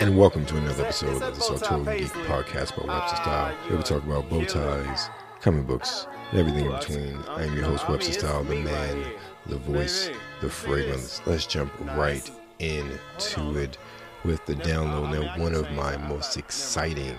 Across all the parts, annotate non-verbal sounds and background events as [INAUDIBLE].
And welcome to another episode of the Sartorial Geek Podcast by Webster Style, where we talk about bow ties, comic books, and everything in between. I am your host, Webster Style, the man, the voice, the fragrance. Let's jump right into it with the download. Now, one of my most exciting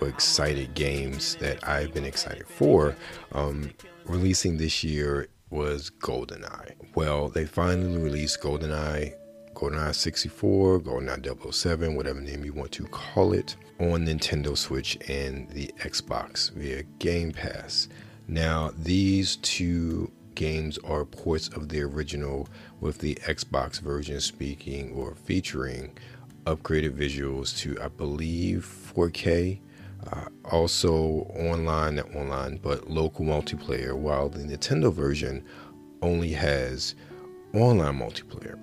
or excited games that I've been excited for um, releasing this year was GoldenEye. Well, they finally released GoldenEye, GoldenEye 64, GoldenEye 007, whatever name you want to call it, on Nintendo Switch and the Xbox via Game Pass. Now, these two games are ports of the original, with the Xbox version speaking or featuring upgraded visuals to, I believe, 4K uh, also online, not online, but local multiplayer, while the Nintendo version only has online multiplayer.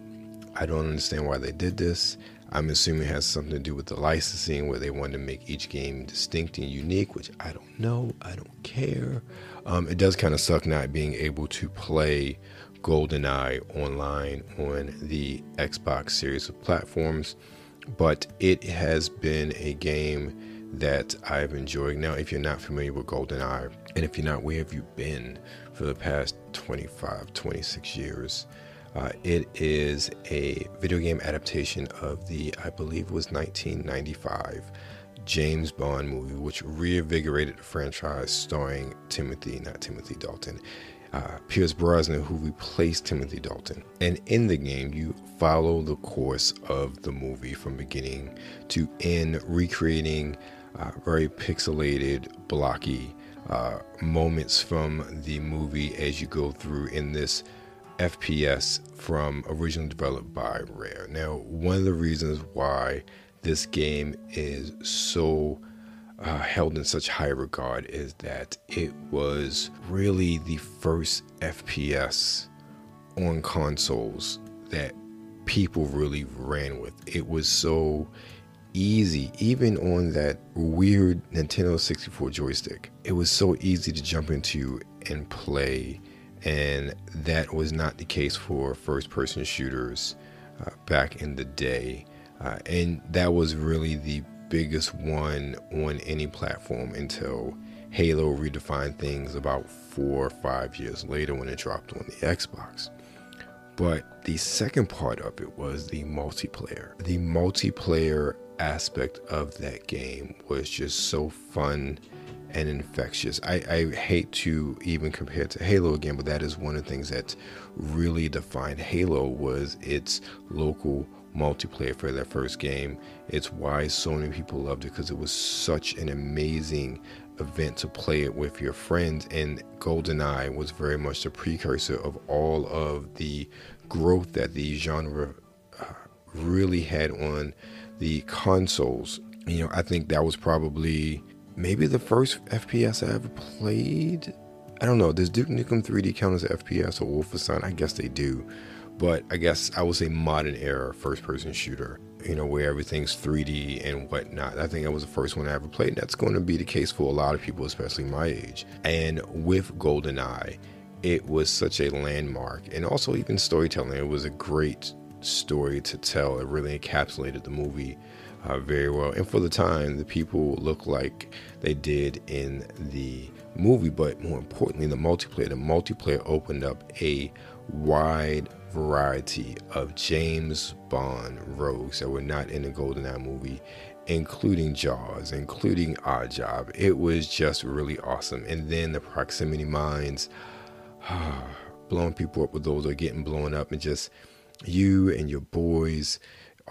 I don't understand why they did this. I'm assuming it has something to do with the licensing where they wanted to make each game distinct and unique, which I don't know. I don't care. Um, it does kind of suck not being able to play GoldenEye online on the Xbox series of platforms, but it has been a game that I've enjoyed. Now, if you're not familiar with GoldenEye, and if you're not, where have you been for the past 25, 26 years? Uh, it is a video game adaptation of the, I believe was 1995 James Bond movie, which reinvigorated the franchise starring Timothy, not Timothy Dalton, uh, Pierce Brosnan, who replaced Timothy Dalton. And in the game, you follow the course of the movie from beginning to end, recreating uh, very pixelated, blocky uh, moments from the movie as you go through in this FPS from originally developed by Rare. Now, one of the reasons why this game is so uh, held in such high regard is that it was really the first FPS on consoles that people really ran with. It was so easy, even on that weird Nintendo 64 joystick. It was so easy to jump into and play, and that was not the case for first person shooters uh, back in the day. Uh, and that was really the biggest one on any platform until Halo redefined things about four or five years later when it dropped on the Xbox. But the second part of it was the multiplayer. The multiplayer aspect of that game was just so fun and infectious. I, I, hate to even compare it to Halo again, but that is one of the things that really defined Halo was its local multiplayer for that first game. It's why so many people loved it because it was such an amazing event to play it with your friends. And GoldenEye was very much the precursor of all of the growth that the genre uh, really had on the consoles. You know, I think that was probably maybe the first FPS I ever played. I don't know. Does Duke Nukem 3D count as FPS or Wolfenstein? I guess they do. But I guess I would say modern era first person shooter, you know, where everything's 3D and whatnot. I think that was the first one I ever played. And That's going to be the case for a lot of people, especially my age. And with GoldenEye, it was such a landmark and also even storytelling. It was a great story to tell. It really encapsulated the movie uh, very well. And for the time, the people look like they did in the movie, but more importantly, the multiplayer. The multiplayer opened up a wide variety of James Bond rogues that were not in the GoldenEye movie, including Jaws, including Oddjob. It was just really awesome. And then the proximity mines, [SIGHS] blowing people up with those or getting blown up and just you and your boys,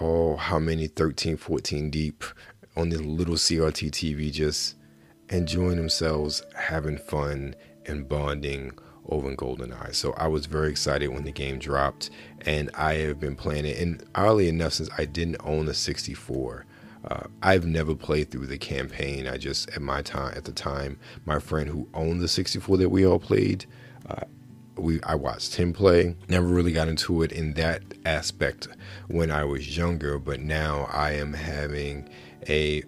all how many 13, 14 deep on this little CRT TV, just enjoying themselves, having fun, and bonding over in GoldenEye. So I was very excited when the game dropped, and I have been playing it. And oddly enough, since I didn't own a 64, uh, I've never played through the campaign. I just at my time at the time, my friend who owned the 64 that we all played, uh, we I watched him play. Never really got into it in that aspect when I was younger, but now I am having a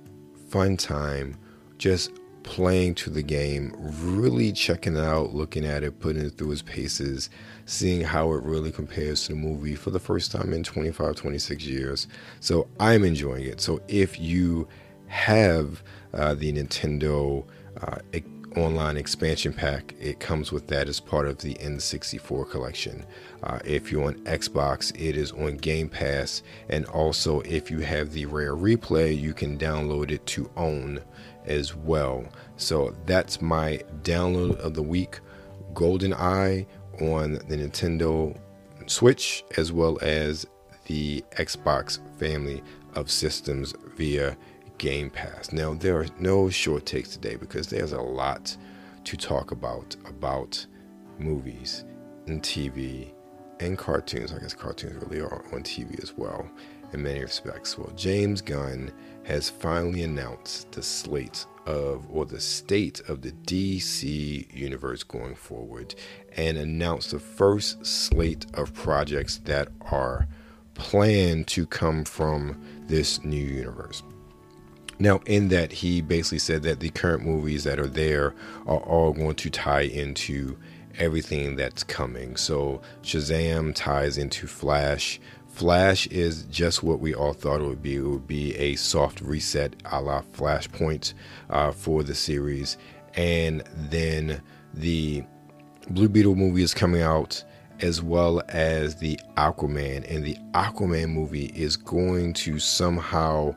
fun time just playing to the game, really checking it out, looking at it, putting it through its paces, seeing how it really compares to the movie for the first time in 25, 26 years. So I'm enjoying it. So if you have uh, the Nintendo uh, online expansion pack, it comes with that as part of the N64 collection. Uh, if you're on Xbox, it is on Game Pass, and also if you have the Rare Replay, you can download it to own as well. So that's my download of the week Golden Eye on the Nintendo Switch as well as the Xbox family of systems via Game Pass. Now, there are no short takes today because there's a lot to talk about about movies and TV and cartoons. I guess cartoons really are on TV as well in many respects. Well, James Gunn has finally announced the slate of or the state of the DC universe going forward and announced the first slate of projects that are planned to come from this new universe. Now, in that, he basically said that the current movies that are there are all going to tie into everything that's coming. So, Shazam ties into Flash. Flash is just what we all thought it would be. It would be a soft reset a la Flashpoint uh, for the series. And then the Blue Beetle movie is coming out, as well as the Aquaman. And the Aquaman movie is going to somehow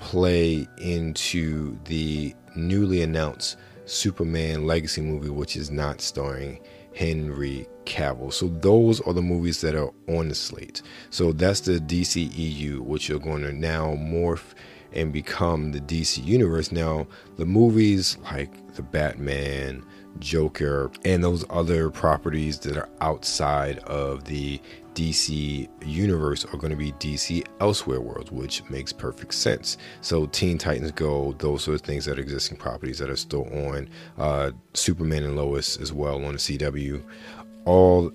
play into the newly announced Superman Legacy movie, which is not starring Henry Cavill. So those are the movies that are on the slate. So that's the DCEU, which are going to now morph and become the DC universe. Now, the movies like the Batman, Joker, and those other properties that are outside of the DC universe are going to be DC Elsewhere worlds, which makes perfect sense. So, Teen Titans Go, those are things that are existing properties that are still on. Uh, Superman and Lois as well on the CW. All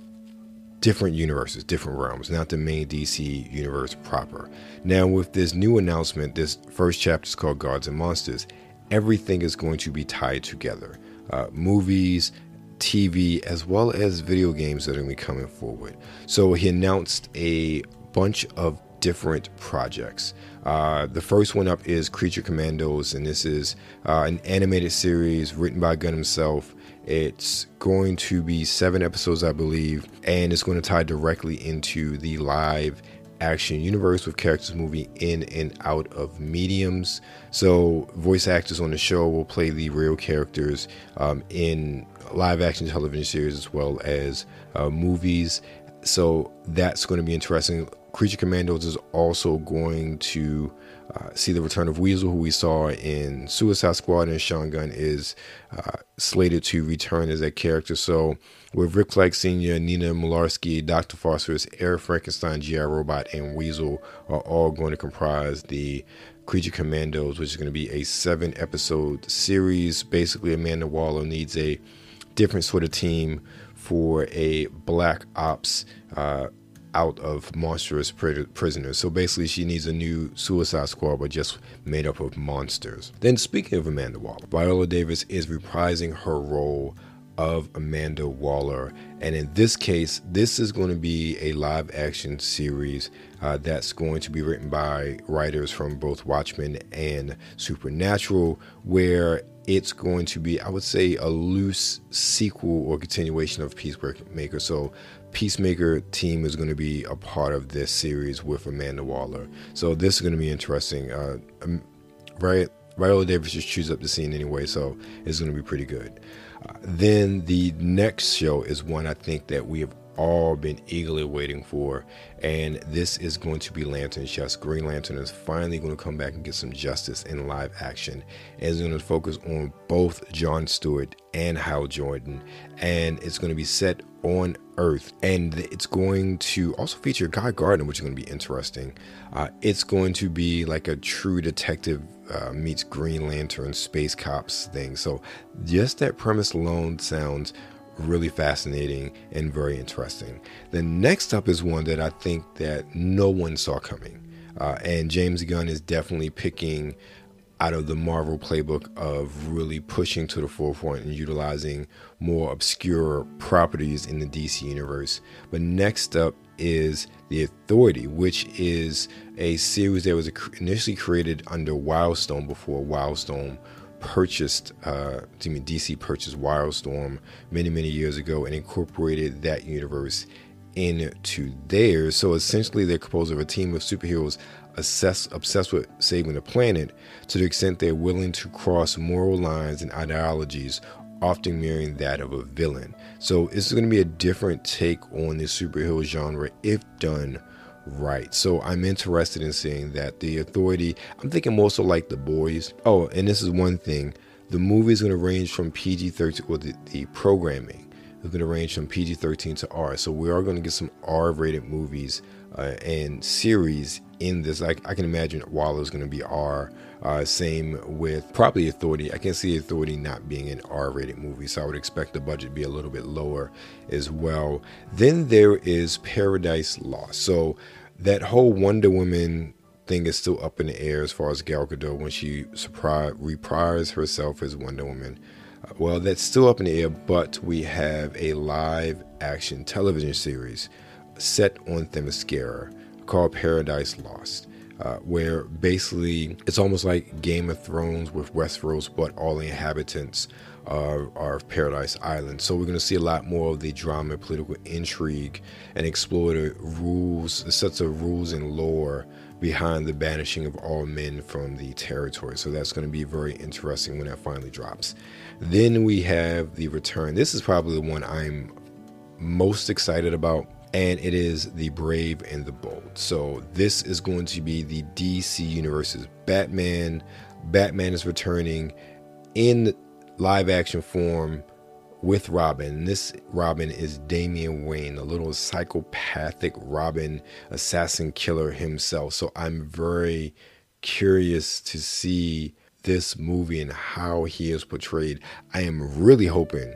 different universes, different realms, not the main DC universe proper. Now, with this new announcement, this first chapter is called Gods and Monsters. Everything is going to be tied together. Uh, movies, TV, as well as video games that are going to be coming forward. So he announced a bunch of different projects. Uh, the first one up is Creature Commandos, and this is uh, an animated series written by Gunn himself. It's going to be seven episodes, I believe, and it's going to tie directly into the live action universe with characters moving in and out of mediums. So, voice actors on the show will play the real characters um, in live action television series as well as uh, movies. So, that's going to be interesting. Creature Commandos is also going to uh, see the return of Weasel, who we saw in Suicide Squad, and Sean Gunn is uh, slated to return as that character. So, with Rick Flag Sr., Nina Mazursky, Dr. Phosphorus, Eric Frankenstein, G.I. Robot, and Weasel are all going to comprise the Creature Commandos, which is going to be a seven episode series. Basically, Amanda Waller needs a different sort of team for a black ops uh, out of monstrous prisoners. So basically, she needs a new Suicide Squad, but just made up of monsters. Then, speaking of Amanda Waller, Viola Davis is reprising her role of Amanda Waller. And in this case, this is going to be a live action series uh, that's going to be written by writers from both Watchmen and Supernatural, where it's going to be, I would say, a loose sequel or continuation of Peacemaker. So Peacemaker team is going to be a part of this series with Amanda Waller. So this is going to be interesting. Uh, um, right, Viola Davis just chews up the scene anyway, so it's going to be pretty good. Uh, then the next show is one I think that we have all been eagerly waiting for, and this is going to be Lantern's Just. Green Lantern is finally going to come back and get some justice in live action, and it's going to focus on both John Stewart and Hal Jordan, and it's going to be set on Earth, and it's going to also feature Guy Gardner, which is going to be interesting. Uh, it's going to be like a true detective uh, meets Green Lantern space cops thing. So just that premise alone sounds really fascinating and very interesting. The next up is one that I think that no one saw coming, uh, and James Gunn is definitely picking out of the Marvel playbook of really pushing to the forefront and utilizing more obscure properties in the DC universe. But next up is The Authority, which is a series that was initially created under Wildstorm before Wildstorm purchased, uh, I DC purchased Wildstorm many, many years ago and incorporated that universe into theirs. So essentially, they're composed of a team of superheroes obsessed, obsessed with saving the planet to the extent they're willing to cross moral lines and ideologies, often mirroring that of a villain. So it's going to be a different take on the superhero genre if done right. So I'm interested in seeing that. The Authority, I'm thinking more so like The Boys. Oh, and this is one thing the movie is going to range from PG 13, or the, the programming is going to range from PG 13 to R. So we are going to get some R rated movies uh, and series in this. I, I can imagine Waller's going to be R. Uh, same with probably Authority. I can see Authority not being an R rated movie, so I would expect the budget to be a little bit lower as well. Then there is Paradise Lost. So that whole Wonder Woman thing is still up in the air as far as Gal Gadot when she surprise, reprised herself as Wonder Woman. Well, that's still up in the air, but we have a live action television series set on Themyscira called Paradise Lost. Uh, where basically it's almost like Game of Thrones with Westeros, but all the inhabitants are, are of Paradise Island. So we're going to see a lot more of the drama, political intrigue, and explore the rules, the sets of rules and lore behind the banishing of all men from the territory. So that's going to be very interesting when that finally drops. Then we have the return. This is probably the one I'm most excited about and it is the brave and the bold. So this is going to be the DC universe's Batman. Batman is returning in live action form with Robin. This Robin is Damian Wayne, a little psychopathic Robin assassin killer himself. So I'm very curious to see this movie and how he is portrayed. I am really hoping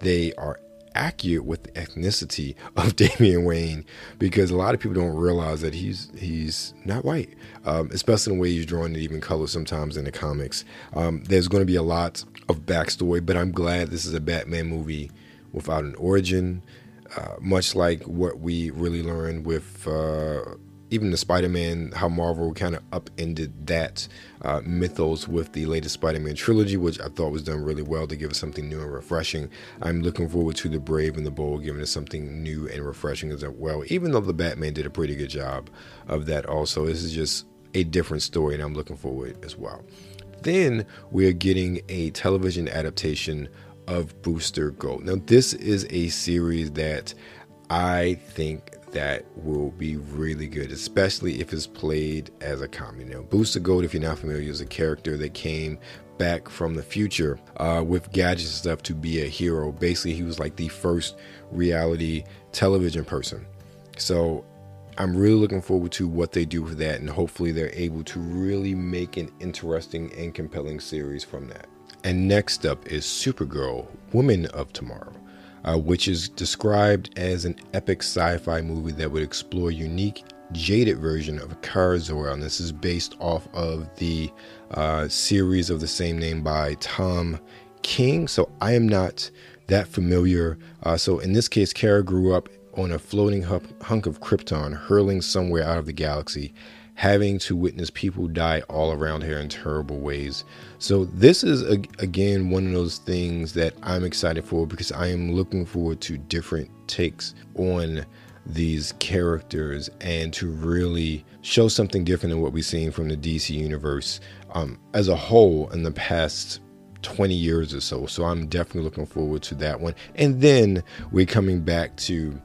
they are accurate with the ethnicity of [LAUGHS] Damian Wayne because a lot of people don't realize that he's he's not white, um, especially in the way he's drawn in even color sometimes in the comics. Um, there's going to be a lot of backstory, but I'm glad this is a Batman movie without an origin, uh, much like what we really learned with. Uh, even the Spider-Man, how Marvel kind of upended that uh, mythos with the latest Spider-Man trilogy, which I thought was done really well to give us something new and refreshing. I'm looking forward to the Brave and the Bold, giving us something new and refreshing as well. Even though the Batman did a pretty good job of that, also, this is just a different story, and I'm looking forward as well. Then we're getting a television adaptation of Booster Gold. Now, this is a series that I think that will be really good, especially if it's played as a comedy. Now, Booster Gold, if you're not familiar, is a character that came back from the future uh, with gadgets and stuff to be a hero. Basically, he was like the first reality television person. So I'm really looking forward to what they do with that, and hopefully, they're able to really make an interesting and compelling series from that. And next up is Supergirl, Woman of Tomorrow uh, which is described as an epic sci-fi movie that would explore unique jaded version of Kara Zor. And this is based off of the uh, series of the same name by Tom King. So I am not that familiar. Uh, so in this case, Kara grew up on a floating hunk of Krypton, hurling somewhere out of the galaxy having to witness people die all around her in terrible ways. So, this is again one of those things that I'm excited for because I am looking forward to different takes on these characters and to really show something different than what we've seen from the DC universe um, as a whole in the past 20 years or so. So I'm definitely looking forward to that one. And then we're coming back to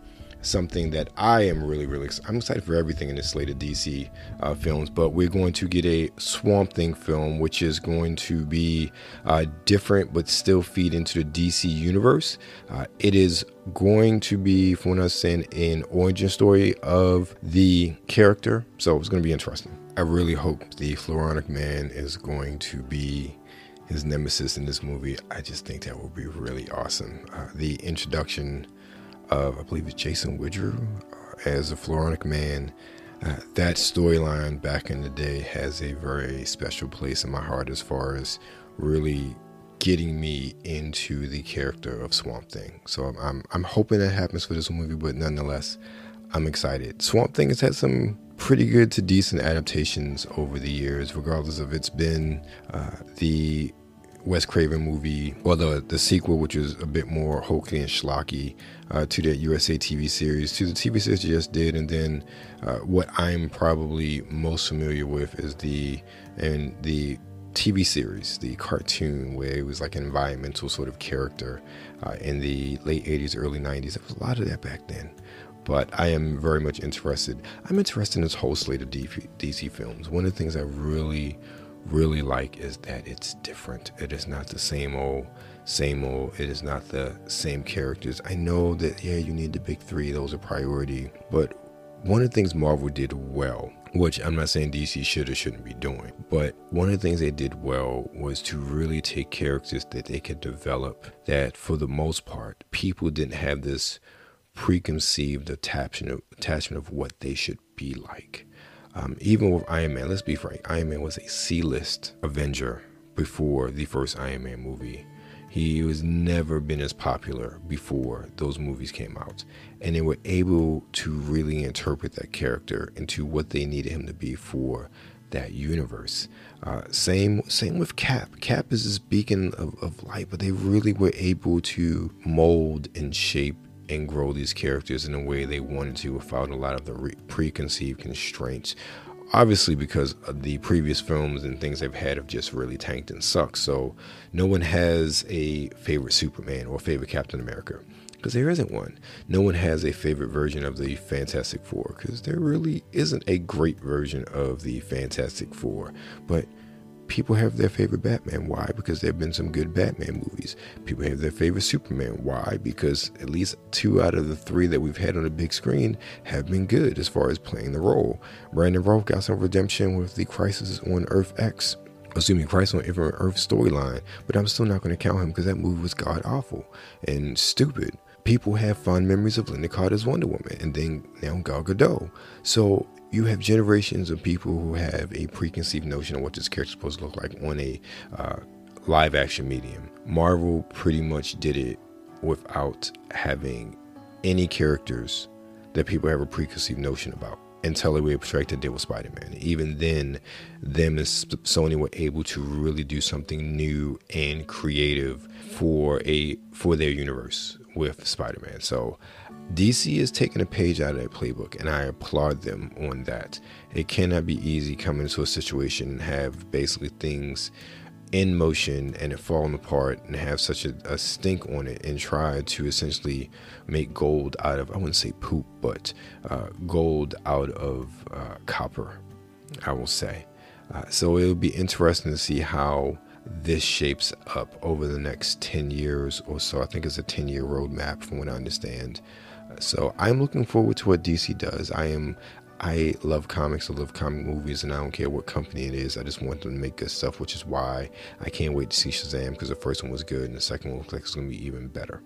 something that I am really, really excited. I'm excited for everything in this slate of DC uh, films. But we're going to get a Swamp Thing film, which is going to be uh, different but still feed into the DC universe. Uh, it is going to be, from what I was saying, an origin story of the character. So it's going to be interesting. I really hope the Floronic Man is going to be his nemesis in this movie. I just think that will be really awesome. Uh, the introduction of, I believe it's Jason Woodrue uh, as a Floronic Man. Uh, that storyline back in the day has a very special place in my heart as far as really getting me into the character of Swamp Thing. So I'm, I'm, I'm hoping that happens for this movie, but nonetheless, I'm excited. Swamp Thing has had some pretty good to decent adaptations over the years, regardless of it's been uh, the Wes Craven movie, or the, the sequel, which was a bit more hokey and schlocky, uh, to that USA TV series, to the TV series you just did, and then uh, what I'm probably most familiar with is the and the TV series, the cartoon, where it was like an environmental sort of character uh, in the late 80s, early 90s. There was a lot of that back then. But I am very much interested. I'm interested in this whole slate of DC films. One of the things I really, really like is that it's different. It is not the same old, same old. It is not the same characters. I know that, yeah, you need the big three, those are priority. But one of the things Marvel did well which I'm not saying DC should or shouldn't be doing. But one of the things they did well was to really take characters that they could develop that, for the most part, people didn't have this preconceived attachment of, attachment of what they should be like. Um, even with Iron Man, let's be frank, Iron Man was a C list Avenger before the first Iron Man movie. He was never been as popular before those movies came out. And they were able to really interpret that character into what they needed him to be for that universe. Uh, same same with Cap. Cap is this beacon of, of light, but they really were able to mold and shape and grow these characters in a way they wanted to without a lot of the re- preconceived constraints obviously because the previous films and things they've had have just really tanked and sucked. So no one has a favorite Superman or favorite Captain America because there isn't one. No one has a favorite version of the Fantastic Four because there really isn't a great version of the Fantastic Four. But people have their favorite Batman. Why? Because there have been some good Batman movies. People have their favorite Superman. Why? Because at least two out of the three that we've had on the big screen have been good as far as playing the role. Brandon Routh got some redemption with the Crisis on Earth X. assuming Crisis on Earth storyline, but I'm still not going to count him because that movie was god awful and stupid people have fond memories of Lynda Carter's Wonder Woman and then now Gal Gadot. So you have generations of people who have a preconceived notion of what this character is supposed to look like on a uh, live action medium. Marvel pretty much did it without having any characters that people have a preconceived notion about until they were abstracted did with Spider-Man. Even then, them and Sony were able to really do something new and creative for a for their universe with Spider-Man. So DC is taking a page out of that playbook, and I applaud them on that. It cannot be easy coming into a situation and have basically things in motion and it falling apart and have such a, a, stink on it and try to essentially make gold out of, I wouldn't say poop, but uh, gold out of uh, copper, I will say. Uh, so it'll be interesting to see how this shapes up over the next 10 years or so. I think it's a 10 year roadmap from what I understand. So I'm looking forward to what DC does. I am I love comics, I love comic movies, and I don't care what company it is. I just want them to make good stuff, which is why I can't wait to see Shazam because the first one was good and the second one looks like it's going to be even better.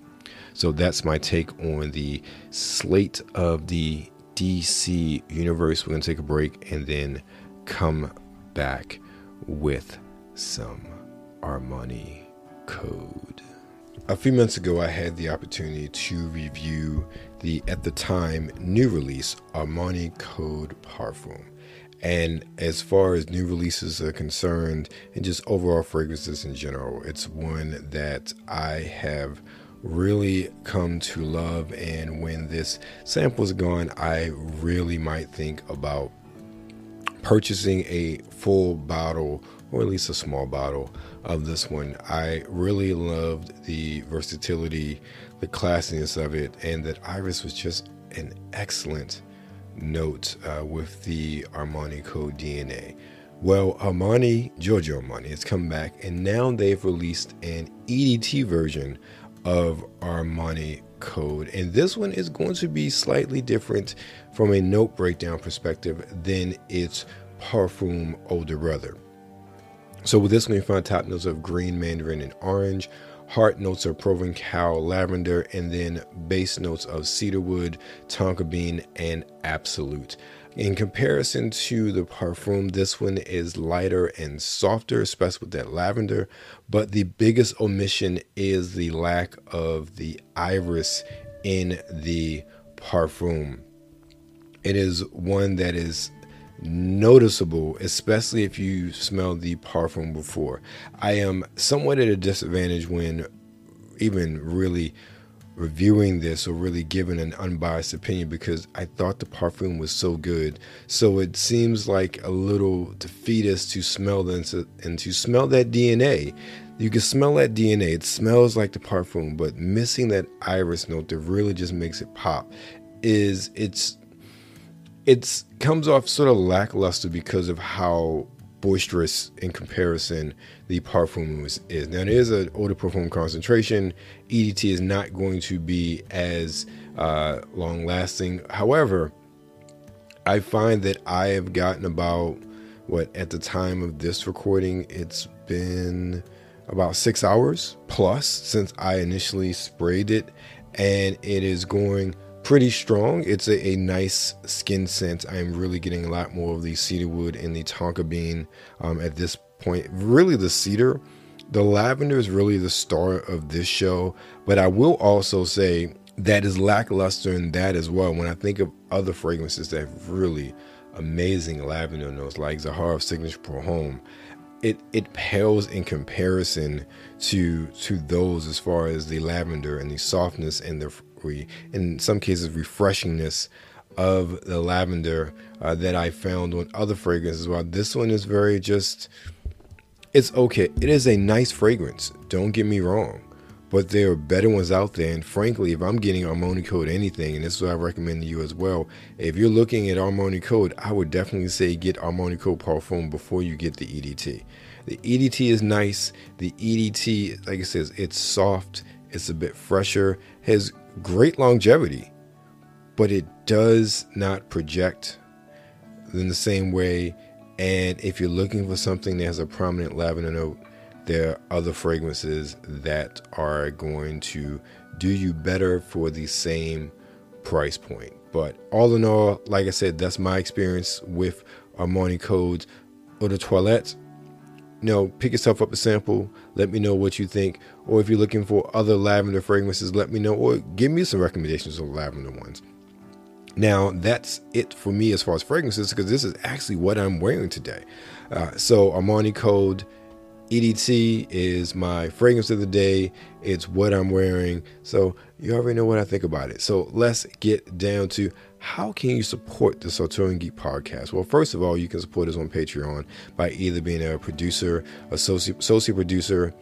So that's my take on the slate of the DC universe. We're going to take a break and then come back with some Armani code. A few months ago, I had the opportunity to review the, at the time, new release Armani Code Parfum. And as far as new releases are concerned, and just overall fragrances in general, it's one that I have really come to love. And when this sample is gone, I really might think about purchasing a full bottle or at least a small bottle of this one. I really loved the versatility, the classiness of it, and that Iris was just an excellent note uh, with the Armani Code DNA. Well, Armani, Giorgio Armani, has come back, and now they've released an EDT version of Armani Code. And this one is going to be slightly different from a note breakdown perspective than its Parfum older brother. So with this one, you find top notes of green, mandarin, and orange. Heart notes of Provencal, lavender, and then base notes of cedarwood, tonka bean, and absolute. In comparison to the Parfum, this one is lighter and softer, especially with that lavender. But the biggest omission is the lack of the iris in the Parfum. It is one that is noticeable, especially if you smell the Parfum before. I am somewhat at a disadvantage when even really reviewing this or really giving an unbiased opinion because I thought the Parfum was so good. So it seems like a little defeatist to smell this and to smell that DNA. You can smell that DNA. It smells like the Parfum, but missing that iris note that really just makes it pop is it's it's comes off sort of lackluster because of how boisterous in comparison the parfum is. Now there is an eau de parfum concentration. EDT is not going to be as uh, long lasting. However, I find that I have gotten about what at the time of this recording, it's been about six hours plus since I initially sprayed it, and it is going pretty strong. It's a, a, nice skin scent. I'm really getting a lot more of the cedarwood and the tonka bean um, at this point. Really, the cedar, the lavender is really the star of this show. But I will also say that is lackluster in that as well. When I think of other fragrances that have really amazing lavender notes, like Zaharoff Signature Pour Homme, it it pales in comparison to to those as far as the lavender and the softness and the in some cases refreshingness of the lavender uh, that I found on other fragrances. While this one is very just, it's okay. It is a nice fragrance. Don't get me wrong, but there are better ones out there. And frankly, if I'm getting Armani Code anything, and this is what I recommend to you as well, if you're looking at Armani Code, I would definitely say get Armani Code Parfum before you get the EDT. The EDT is nice. The EDT, like I said, it's soft. It's a bit fresher. Has great longevity, but it does not project in the same way. And if you're looking for something that has a prominent lavender note, there are other fragrances that are going to do you better for the same price point. But all in all, like I said, that's my experience with Armani Codes Eau de Toilette you know, pick yourself up a sample. Let me know what you think. Or if you're looking for other lavender fragrances, let me know. Or give me some recommendations of lavender ones. Now, that's it for me as far as fragrances, because this is actually what I'm wearing today. Uh, so, Armani Code EDT is my fragrance of the day. It's what I'm wearing. So, you already know what I think about it. So, let's get down to how can you support the Sartorial Geek podcast? Well, first of all, you can support us on Patreon by either being a producer, associate, associate producer,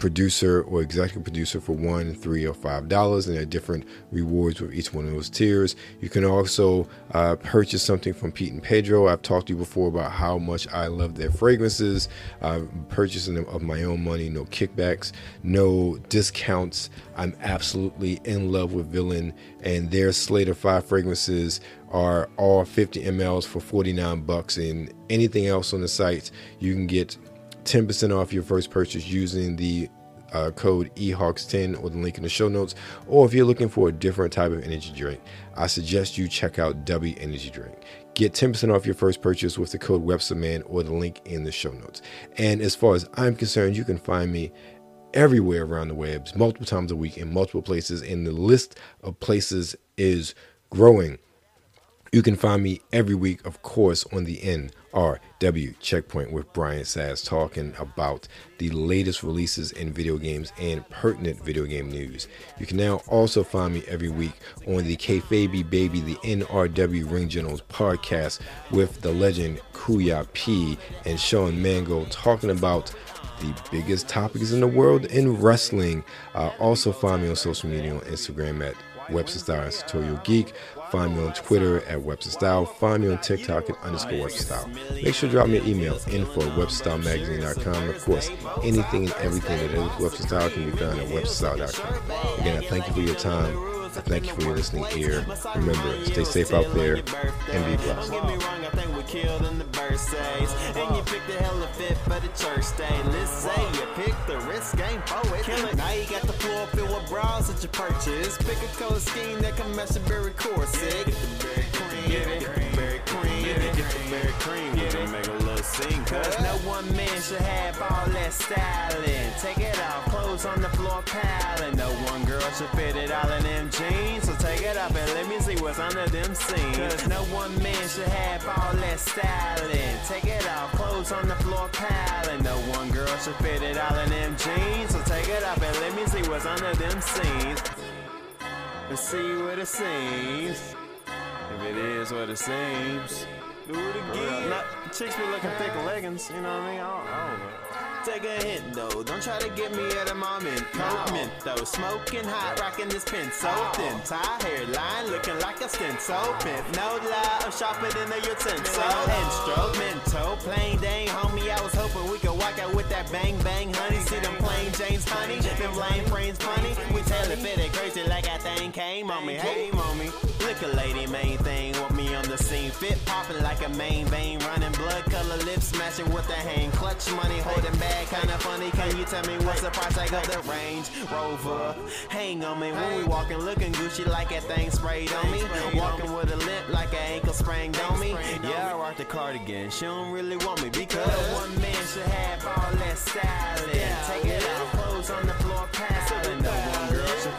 producer or executive producer for one, three, or five dollars, and there are different rewards with each one of those tiers. You can also uh, purchase something from Pete and Pedro. I've talked to you before about how much I love their fragrances. I'm purchasing them of my own money, no kickbacks, no discounts. I'm absolutely in love with Villain, and their slate of five fragrances are all 50 mLs for 49 bucks. And anything else on the site, you can get 10% off your first purchase using the uh, code EHAWKES10 or the link in the show notes. Or if you're looking for a different type of energy drink, I suggest you check out W Energy Drink. Get 10% off your first purchase with the code WebsterMan or the link in the show notes. And as far as I'm concerned, you can find me everywhere around the webs, multiple times a week in multiple places, and the list of places is growing. You can find me every week, of course, on the NRW Checkpoint with Brian Sass talking about the latest releases in video games and pertinent video game news. You can now also find me every week on the Kayfabe Baby, the NRW Ring Generals podcast with the legend Kuya P and Sean Mango talking about the biggest topics in the world in wrestling. Uh, also find me on social media on Instagram at Webster Geek. Find me on Twitter at Webster Style. Find me on TikTok at underscore Webster Style. Make sure to drop me an email, info at WebsterStyleMagazine.com. Of course, anything and everything that is Webster Style can be found at WebsterStyle.com. Again, I thank you for your time. I thank you for your listening ear. Remember, stay safe out there and be blessed. And you picked the hella fit for the church day. Let's say you picked the risk game for it. Now you got the floor filled with bras that you purchase. Pick a color scheme that can match the berry corset. Get it, berry cream. Get it, get the berry cream. We can make a scene, cuz no one man should have all that styling. Take it off, clothes on the floor piling. No one girl should fit it all in them jeans. So take it off and let me see what's under them seams. Cause no one man should have all that styling. Take it off, clothes on the floor piling. No one girl should fit it all in them jeans. So take it off and let me see what's under them seams. And see what it seems. If it is what it seems. Do it again. Now, chicks be looking thick leggings, you know what I mean? I don't, I don't know. Take a hint though, don't try to get me at a moment. Coke mint though, smoking hot, rocking this pin so thin. Tie hairline, looking like a stent. So pimp, no lie, I'm sharper than a utensil. Instrumental, plain dang, homie. I was hoping we could walk out with that bang bang, honey. See them plain James honey, them lame brains funny. We tell it fitted crazy like that thing came on me. Hey, mommy, look a lady, main thing, want me on the scene. Fit popping like a main vein, running blood color lips, smashing with the hand. Clutch money, holding bag, kinda funny. Can you tell me what's the price tag of the Range Rover? Hang on me when we walking, looking Gucci like that thing sprayed on me. Walking with a limp like an ankle sprained on me. Yeah, I rock the cardigan. She don't really want me because one man should have all that styling. Take it off, clothes on the floor, piling. No one girl should